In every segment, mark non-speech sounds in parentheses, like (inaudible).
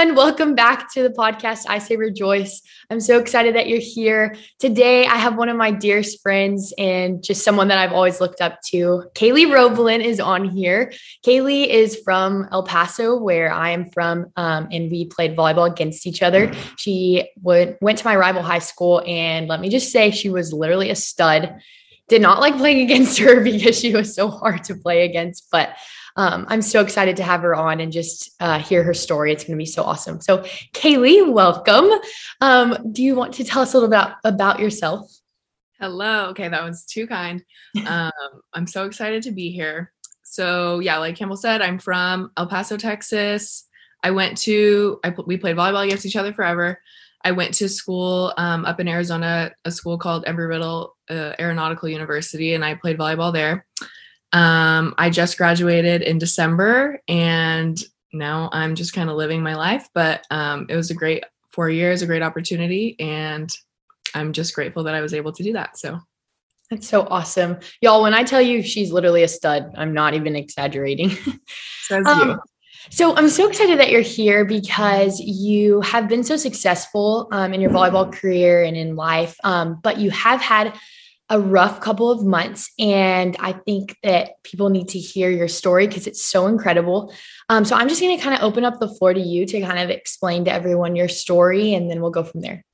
everyone. Welcome back to the podcast. I say rejoice. I'm so excited that you're here. Today, I have one of my dearest friends and just someone that I've always looked up to. Caylee Roblin is on here. Caylee is from El Paso, where I am from, um, and we played volleyball against each other. She would, went to my rival high school, and let me just say, she was literally a stud. Did not like playing (laughs) against her because she was so hard to play against, but um, I'm so excited to have her on and just uh, hear her story. It's going to be so awesome. So, Caylee, welcome. Um, do you want to tell us a little about about yourself? Hello. Okay, that was too kind. (laughs) Um, I'm so excited to be here. So, yeah, like Campbell said, I'm from El Paso, Texas. I went to I we played volleyball against each other forever. I went to school um, up in Arizona, a school called Embry Riddle uh, Aeronautical University, and I played volleyball there. Um, I just graduated in December and now I'm just kind of living my life. But um, it was a great four years, a great opportunity. And I'm just grateful that I was able to do that. So that's so awesome. Y'all, when I tell you she's literally a stud, I'm not even exaggerating. Says um, you. So I'm so excited that you're here because you have been so successful um, in your volleyball career and in life, um, but you have had a rough couple of months. And I think that people need to hear your story because it's so incredible. Um, so I'm just going to kind of open up the floor to you to kind of explain to everyone your story, and then we'll go from there.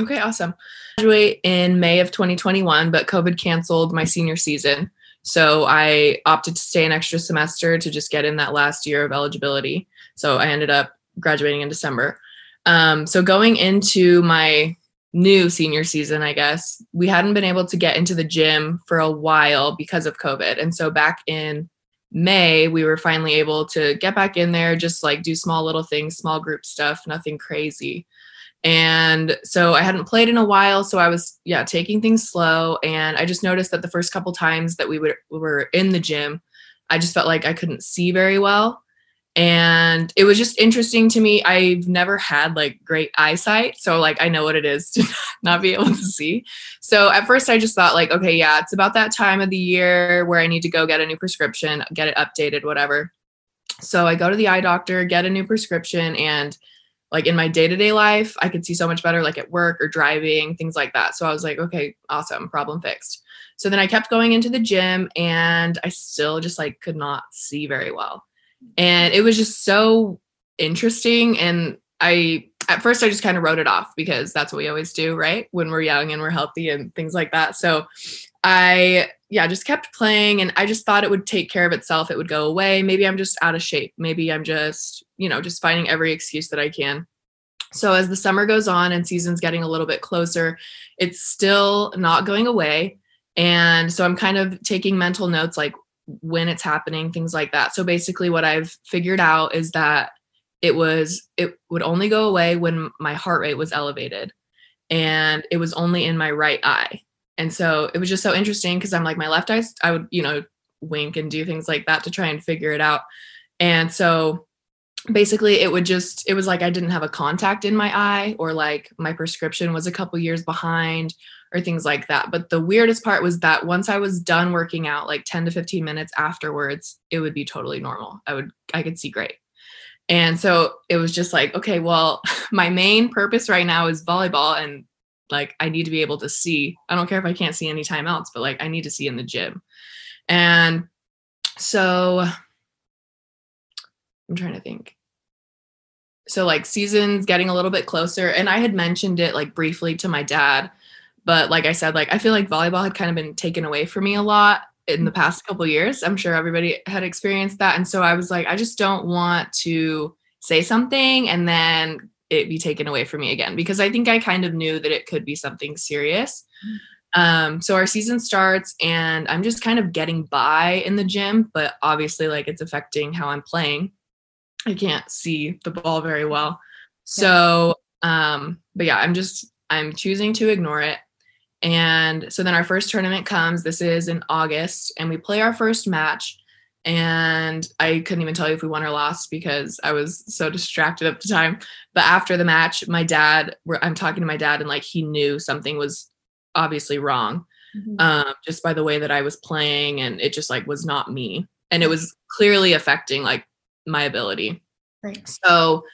Okay, awesome. Graduate in May of 2021, but COVID canceled my senior season. So I opted to stay an extra semester to just get in that last year of eligibility. So I ended up graduating in December. Um, so going into my new senior season, I guess, we hadn't been able to get into the gym for a while because of COVID. And so back in May, we were finally able to get back in there, just like do small little things, small group stuff, nothing crazy. And so I hadn't played in a while. So I was, yeah, taking things slow. And I just noticed that the first couple times that we, were in the gym, I just felt like I couldn't see very well and it was just interesting to me. I've never had like great eyesight so like i know what it is (laughs) to not be able to see. So at first i just thought like okay yeah it's about that time of the year where i need to go get a new prescription get it updated whatever. So i go to the eye doctor get a new prescription and like in my day-to-day life i could see so much better like at work or driving things like that. So i was like okay awesome problem fixed. So then i kept going into the gym and i still just like could not see very well and it was just so interesting. And i at first i just kind of wrote it off because that's what we always do right? When we're young and we're healthy and things like that. So i yeah just kept playing and i just thought it would take care of itself. It would go away. Maybe i'm just out of shape. Maybe i'm just you know just finding every excuse that i can. So as the summer goes on and season's getting a little bit closer it's still not going away. And so i'm kind of taking mental notes like when it's happening, things like that. So basically, what I've figured out is that it was, it would only go away when my heart rate was elevated and it was only in my right eye. And so it was just so interesting because I'm like, my left eye, I would, you know, wink and do things like that to try and figure it out. And so basically it would just it was like i didn't have a contact in my eye or like my prescription was a couple years behind or things like that. But the weirdest part was that once I was done working out, like 10 to 15 minutes afterwards, it would be totally normal. I would, I could see great. And so it was just like, okay, well, (laughs) my main purpose right now is volleyball and like I need to be able to see. I don't care if I can't see anytime else, but like I need to see in the gym. And so I'm trying to think. So like seasons getting a little bit closer and I had mentioned it like briefly to my dad but like I said, like I feel like volleyball had kind of been taken away from me a lot in the past couple years. I'm sure everybody had experienced that. And so I was like, I just don't want to say something and then it be taken away from me again because I think I kind of knew that it could be something serious. Um, so our season starts and I'm just kind of getting by in the gym, but obviously like it's affecting how I'm playing. I can't see the ball very well. So um, but yeah, I'm just I'm choosing to ignore it. And so then our first tournament comes. This is in August, and we play our first match. And I couldn't even tell you if we won or lost because I was so distracted at the time. But after the match, my dad, I'm talking to my dad, and like he knew something was obviously wrong mm-hmm. um, just by the way that I was playing. And it just like was not me. And it was clearly affecting like my ability. Right. So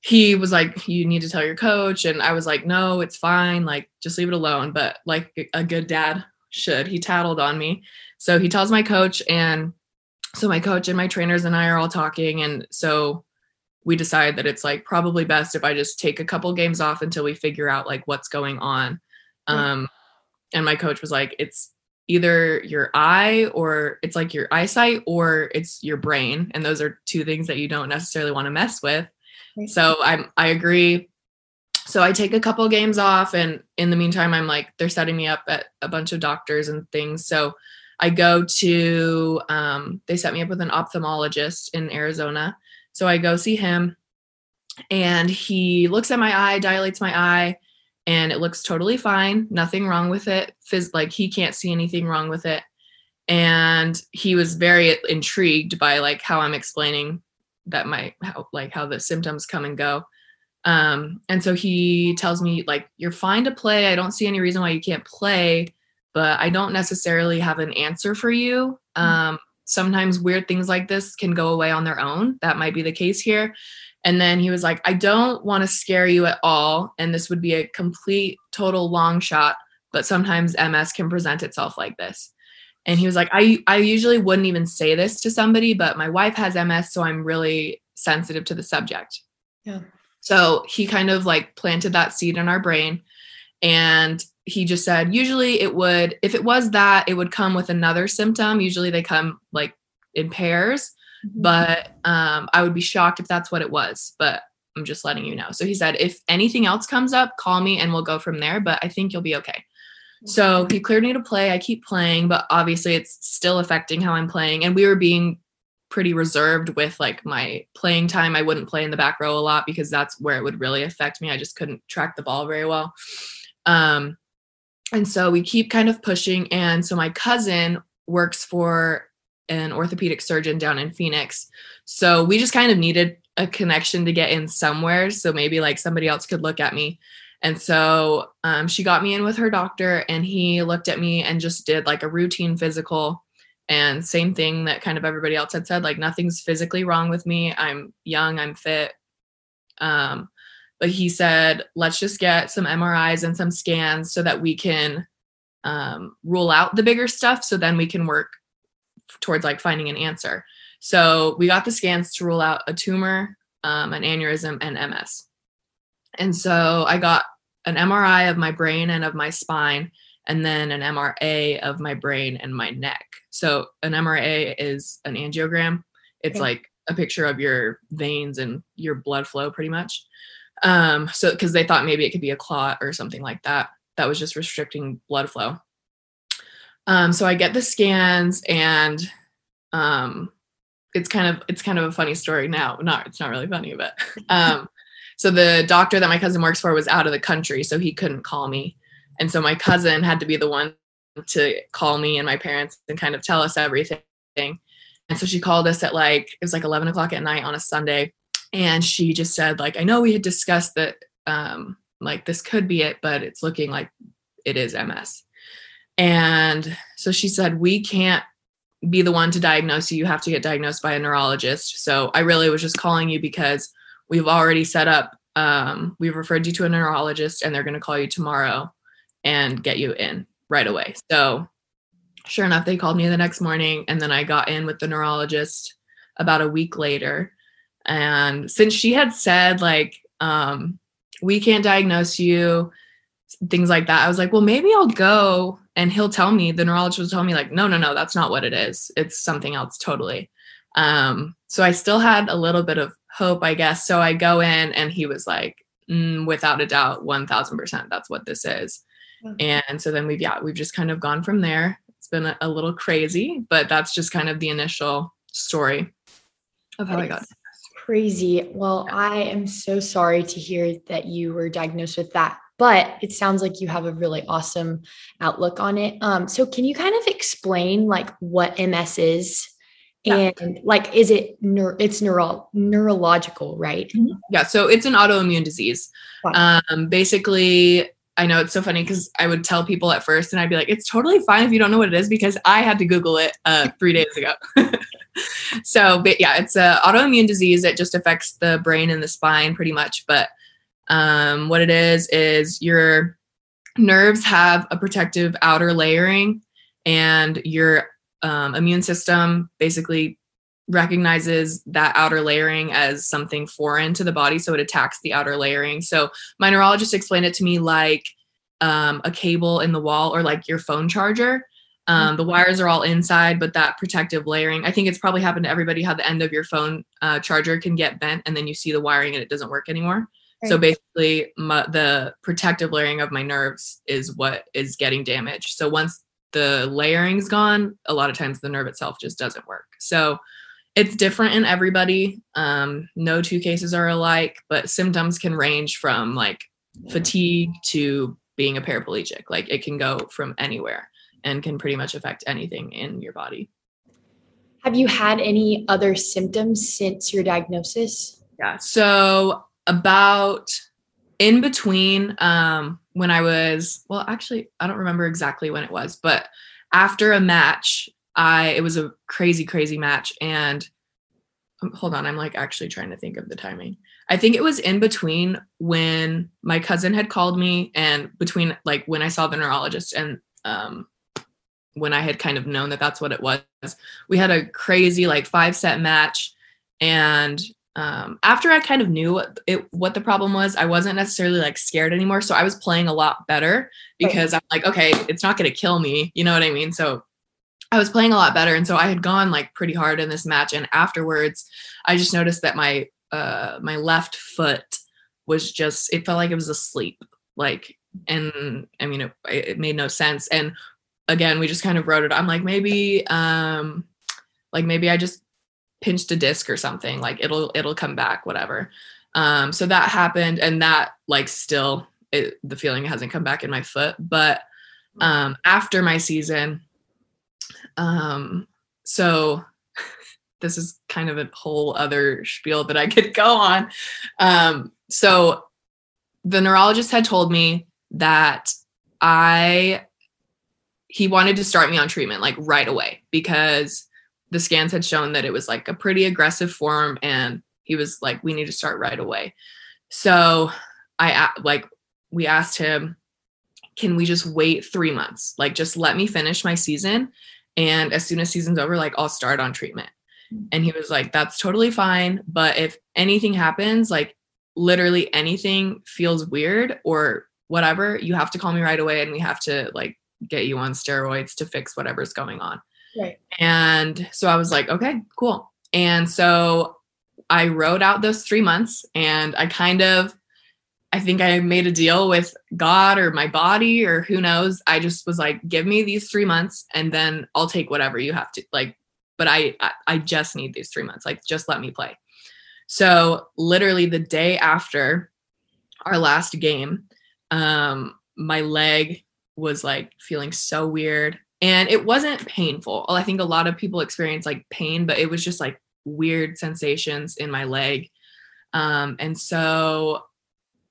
he was like, You need to tell your coach. And I was like, No, it's fine. Like, just leave it alone. But like a good dad should, he tattled on me. So he tells my coach, and so my coach and my trainers and I are all talking. And so we decide that it's like probably best if I just take a couple games off until we figure out like what's going on. Um, and my coach was like, It's either your eye or it's like your eyesight or it's your brain. And those are two things that you don't necessarily want to mess with. So I'm I agree. So I take a couple games off and in the meantime I'm like they're setting me up at a bunch of doctors and things. So I go to um, they set me up with an ophthalmologist in Arizona. So I go see him and he looks at my eye, dilates my eye, and it looks totally fine. Nothing wrong with it. Phys- like he can't see anything wrong with it. And he was very intrigued by like how I'm explaining that might help like how the symptoms come and go. Um and so he tells me like you're fine to play. I don't see any reason why you can't play but i don't necessarily have an answer for you. Mm. um sometimes weird things like this can go away on their own. That might be the case here. And then he was like i don't want to scare you at all and this would be a complete total long shot but sometimes ms can present itself like this and he was like i i usually wouldn't even say this to somebody but my wife has ms so i'm really sensitive to the subject. Yeah. So he kind of like planted that seed in our brain and he just said usually it would if it was that it would come with another symptom. Usually they come like in pairs mm-hmm. but um, i would be shocked if that's what it was but i'm just letting you know. So he said if anything else comes up call me and we'll go from there but i think you'll be okay so he cleared me to play. I keep playing, but obviously it's still affecting how I'm playing. And we were being pretty reserved with like my playing time. I wouldn't play in the back row a lot because that's where it would really affect me. I just couldn't track the ball very well. Um, and so we keep kind of pushing. And so my cousin works for an orthopedic surgeon down in Phoenix. So we just kind of needed a connection to get in somewhere. So maybe like somebody else could look at me. And so um, she got me in with her doctor, and he looked at me and just did like a routine physical. And same thing that kind of everybody else had said, like nothing's physically wrong with me. I'm young, I'm fit. Um, but he said, let's just get some MRIs and some scans so that we can um, rule out the bigger stuff. So then we can work towards like finding an answer. So we got the scans to rule out a tumor, um, an aneurysm, and MS. And so I got an MRI of my brain and of my spine, and then an MRA of my brain and my neck. So an MRA is an angiogram. It's okay. like a picture of your veins and your blood flow, pretty much. Um, so because they thought maybe it could be a clot or something like that. That was just restricting blood flow. Um, so I get the scans and um, it's kind of it's kind of a funny story now. Not it's not really funny, but um, so the doctor that my cousin works for was out of the country, so he couldn't call me. And so my cousin had to be the one to call me and my parents and kind of tell us everything. And so she called us at like, it was like 11 o'clock at night on a Sunday. And she just said, like, I know we had discussed that, um, like, this could be it, but it's looking like it is MS. And so she said, we can't be the one to diagnose you. You have to get diagnosed by a neurologist. So I really was just calling you because we've already set up um, we've referred you to a neurologist and they're going to call you tomorrow and get you in right away. So sure enough they called me the next morning and then i got in with the neurologist about a week later. And since she had said like um, we can't diagnose you things like that i was like well maybe i'll go and he'll tell me the neurologist will tell me like no no no that's not what it is. It's something else totally. Um, so i still had a little bit of hope, I guess. So I go in and he was like, mm, without a doubt, 1000%, that's what this is. Mm-hmm. And so then we've, yeah, we've just kind of gone from there. It's been a, a little crazy, but that's just kind of the initial story of how I got. Crazy. Well, yeah. I am so sorry to hear that you were diagnosed with that but it sounds like you have a really awesome outlook on it. Um, so can you kind of explain like what MS is yeah. and like is it neur- it's neuro- neurological right mm-hmm. yeah so it's an autoimmune disease wow. um basically i know it's so funny because i would tell people at first and i'd be like it's totally fine if you don't know what it is because i had to google it uh three days ago (laughs) so, but yeah, it's a autoimmune disease. It just affects the brain and the spine pretty much. But um, what it is is your nerves have a protective outer layering, and your um, immune system basically recognizes that outer layering as something foreign to the body, so it attacks the outer layering. So my neurologist explained it to me like um, a cable in the wall or like your phone charger. Um, the wires are all inside, but that protective layering, I think it's probably happened to everybody how the end of your phone uh, charger can get bent and then you see the wiring and it doesn't work anymore. Right. So basically, my, the protective layering of my nerves is what is getting damaged. So once the layering's gone, a lot of times the nerve itself just doesn't work. So it's different in everybody. Um, no two cases are alike, but symptoms can range from like fatigue to being a paraplegic. Like it can go from anywhere and can pretty much affect anything in your body. Have you had any other symptoms since your diagnosis? Yeah. So about in between um when I was well actually I don't remember exactly when it was, but after a match I it was a crazy crazy match and um, hold on, I'm like actually trying to think of the timing. I think it was in between when my cousin had called me and between like when I saw the neurologist and um when I had kind of known that that's what it was. We had a crazy like five set match and um, after I kind of knew what, it, what the problem was, I wasn't necessarily like scared anymore. So I was playing a lot better because right. I'm like, okay, it's not going to kill me. You know what I mean? So I was playing a lot better. And so I had gone like pretty hard in this match. And afterwards, I just noticed that my, uh, my left foot was just, it felt like it was asleep. Like, and I mean, it, it made no sense. And again, we just kind of wrote it. I'm like, maybe, um, like maybe I just pinched a disc or something. Like it'll, it'll come back, whatever. Um, so that happened. And that like still, it, the feeling hasn't come back in my foot. But, um, after my season, um, so (laughs) this is kind of a whole other spiel that I could go on. Um, so the neurologist had told me that I he wanted to start me on treatment like right away because the scans had shown that it was like a pretty aggressive form and he was like we need to start right away. So I like we asked him can we just wait 3 months? Like just let me finish my season and as soon as season's over, like I'll start on treatment. Mm. And he was like, that's totally fine. But if anything happens, like literally anything feels weird or whatever, you have to call me right away and we have to like get you on steroids to fix whatever's going on. Right. And so I was like, okay, cool. And so I wrote out those three months and I kind of I think I made a deal with God or my body or who knows. I just was like, give me these three months and then I'll take whatever you have to like. But I I just need these three months. Like, just let me play. So literally the day after our last game, um, my leg was like feeling so weird. And it wasn't painful. I think a lot of people experience like pain, but it was just like weird sensations in my leg. Um, and so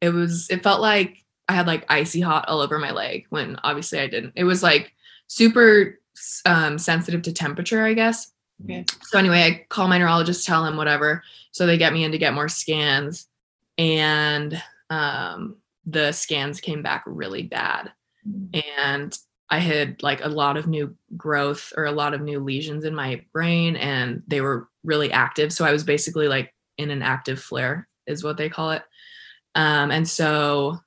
it was it felt like I had like icy hot all over my leg when obviously I didn't. It was like super um, sensitive to temperature, I guess. Okay. So anyway, I call my neurologist, tell him whatever. So they get me in to get more scans, and um, the scans came back really bad, mm-hmm. and I had like a lot of new growth or a lot of new lesions in my brain, and they were really active. So I was basically like in an active flare, is what they call it. Um, and so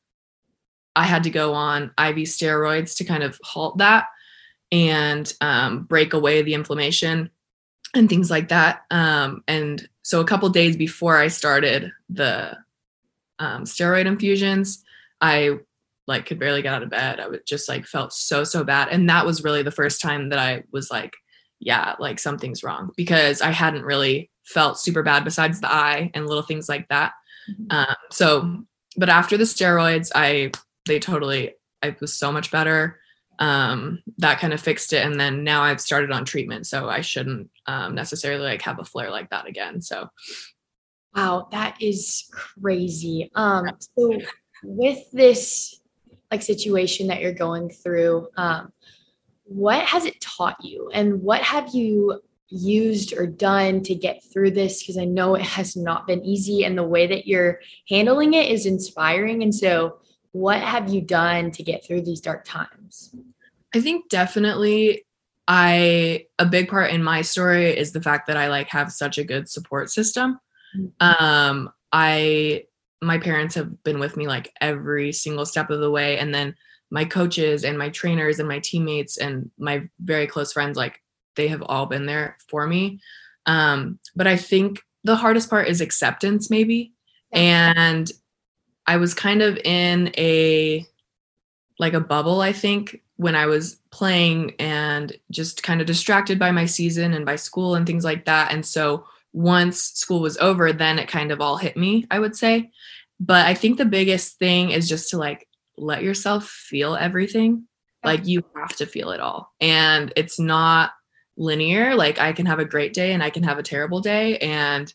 I had to go on IV steroids to kind of halt that and um, break away the inflammation and things like that. Um, and so a couple days before I started the um, steroid infusions, I like could barely get out of bed. I would just like felt so so bad, and that was really the first time that I was like, yeah, like something's wrong because I hadn't really felt super bad besides the eye and little things like that. Mm-hmm. Um, so, but after the steroids, I they totally I was so much better. Um, that kind of fixed it, and then now I've started on treatment, so I shouldn't um, necessarily like have a flare like that again. So, wow, that is crazy. Um, so with this like situation that you're going through, um, what has it taught you, and what have you used or done to get through this? Because I know it has not been easy, and the way that you're handling it is inspiring. And so, what have you done to get through these dark times? I think definitely I a big part in my story is the fact that I like have such a good support system. Mm-hmm. Um I my parents have been with me like every single step of the way. And then my coaches and my trainers and my teammates and my very close friends like they have all been there for me. Um but i think the hardest part is acceptance maybe. Yeah. and i was kind of in a like a bubble i think when i was playing and just kind of distracted by my season and by school and things like that. And so once school was over then it kind of all hit me i would say. But i think the biggest thing is just to like let yourself feel everything. Like you have to feel it all. And it's not linear. Like i can have a great day and i can have a terrible day and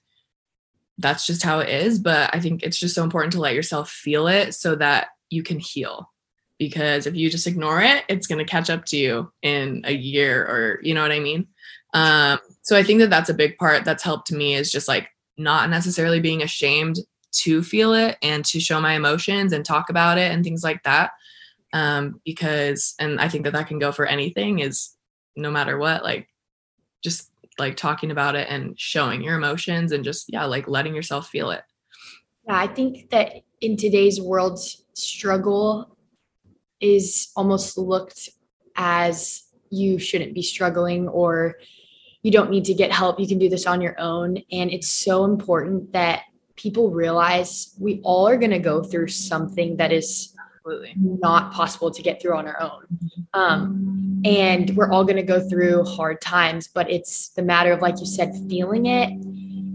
that's just how it is. But i think it's just so important to let yourself feel it so that you can heal. Because if you just ignore it it's going to catch up to you in a year or you know what i mean um, so i think that that's a big part that's helped me is just like not necessarily being ashamed to feel it and to show my emotions and talk about it and things like that. Um, because and i think that that can go for anything is no matter what like just like talking about it and showing your emotions and just yeah like letting yourself feel it. Yeah i think that in today's world struggle is almost looked as you shouldn't be struggling or you don't need to get help you can do this on your own and it's so important that people realize we all are going to go through something that is Absolutely. not possible to get through on our own. Um, and we're all going to go through hard times, but it's the matter of, like you said, feeling it.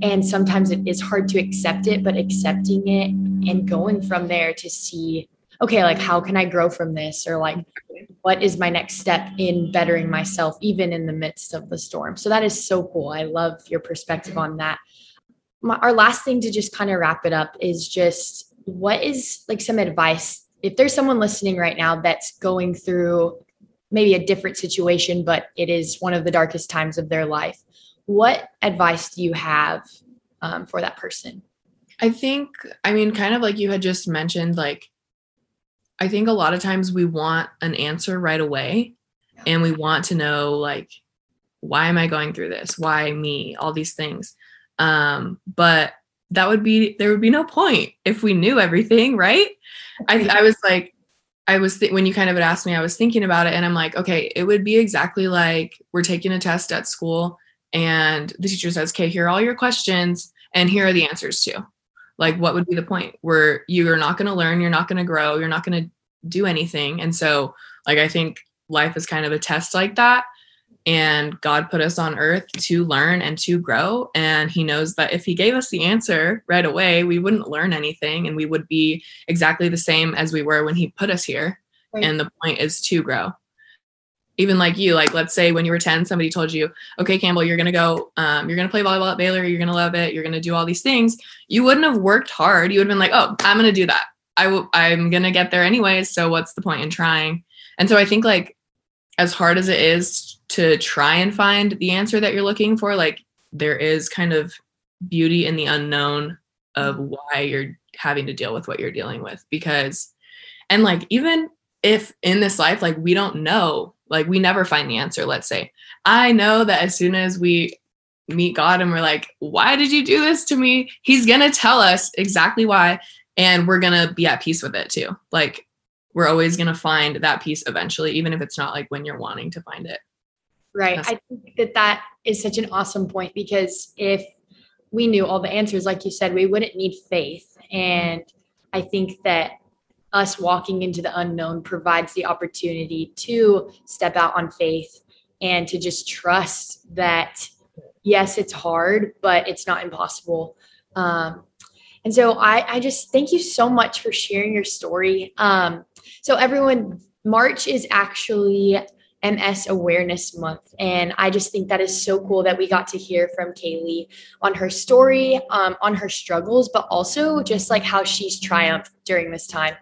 And sometimes it is hard to accept it, but accepting it and going from there to see, okay, like how can I grow from this? Or like, what is my next step in bettering myself, even in the midst of the storm? So that is so cool. I love your perspective on that my, our last thing to just kind of wrap it up is just what is like some advice if there's someone listening right now that's going through maybe a different situation but it is one of the darkest times of their life what advice do you have um, for that person i think i mean kind of like you had just mentioned like i think a lot of times we want an answer right away and we want to know like why am i going through this? Why me? All these things. Um, but that would be there would be no point if we knew everything, right? I, I was like, I was th- when you kind of had asked me, I was thinking about it, and I'm like, okay, it would be exactly like we're taking a test at school, and the teacher says, "Okay, here are all your questions, and here are the answers too." Like, what would be the point? Where you're not going to learn, you're not going to grow, you're not going to do anything, and so, like, I think life is kind of a test like that and God put us on earth to learn and to grow. And He knows that if He gave us the answer right away, we wouldn't learn anything and we would be exactly the same as we were when He put us here. Right. And the point is to grow. Even like you, like let's say when you were 10, somebody told you, okay, Campbell, you're going to go, um, you're going to play volleyball at Baylor, you're going to love it, you're going to do all these things. You wouldn't have worked hard. You would have been like, oh, I'm going to do that. I'm going to get there anyways. So what's the point in trying? And so I think like as hard as it is to try and find the answer that you're looking for, like there is kind of beauty in the unknown of why you're having to deal with what you're dealing with. Because, and like, even if in this life, like we don't know, like we never find the answer, let's say, I know that as soon as we meet God and we're like, why did you do this to me? He's going to tell us exactly why. And we're going to be at peace with it too. Like, we're always going to find that piece eventually, even if it's not like when you're wanting to find it. Right. That's- I think that that is such an awesome point because if we knew all the answers, like you said, we wouldn't need faith. And I think that us walking into the unknown provides the opportunity to step out on faith and to just trust that, yes, it's hard, but it's not impossible. Um, and so I, I just thank you so much for sharing your story. Um, so, everyone, March is actually MS Awareness Month. And I just think that is so cool that we got to hear from Caylee on her story, um, on her struggles, but also just like how she's triumphed during this time.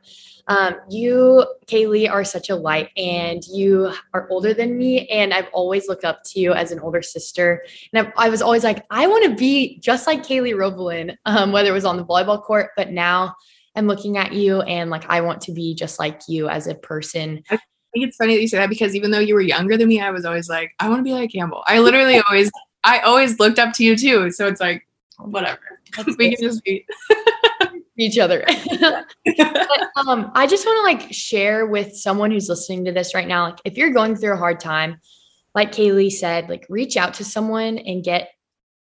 Um, you, Caylee, are such a light and you are older than me. And I've always looked up to you as an older sister. And I've, i was always like, I want to be just like Caylee Roblin, um, whether it was on the volleyball court, but now I'm looking at you and like, I want to be just like you as a person. I think it's funny that you say that because even though you were younger than me, I was always like, I want to be like Campbell. I literally (laughs) always, I always looked up to you too. So it's like, whatever. we can just be (laughs) each other. (laughs) but, um, I just want to like share with someone who's listening to this right now. Like, if you're going through a hard time, like Caylee said, like reach out to someone and get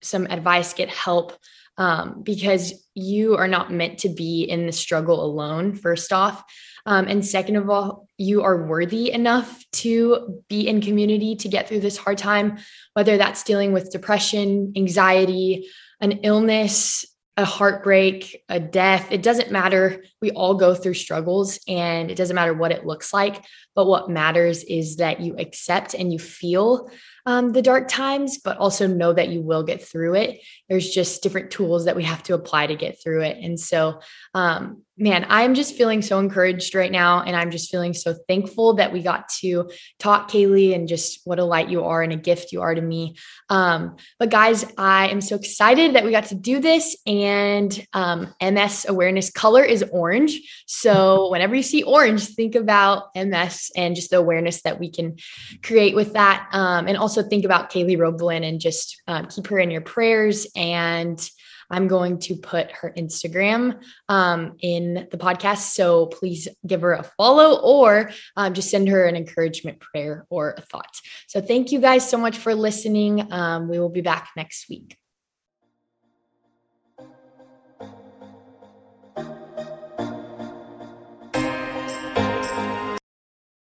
some advice, get help, um, because you are not meant to be in the struggle alone. First off, um, and second of all, you are worthy enough to be in community to get through this hard time, whether that's dealing with depression, anxiety, an illness, a heartbreak, a death, it doesn't matter. We all go through struggles and it doesn't matter what it looks like. But what matters is that you accept and you feel um, the dark times, but also know that you will get through it. There's just different tools that we have to apply to get through it. And so, um, man, I'm just feeling so encouraged right now. And I'm just feeling so thankful that we got to talk, Caylee, and just what a light you are and a gift you are to me. Um, but guys, I am so excited that we got to do this. And um, MS awareness color is orange. So (laughs) whenever you see orange, think about MS and just the awareness that we can create with that. Um, and also think about Caylee Roblin and just um, keep her in your prayers and I'm going to put her Instagram um, in the podcast. So please give her a follow or um, just send her an encouragement prayer or a thought. So thank you guys so much for listening. Um, we will be back next week.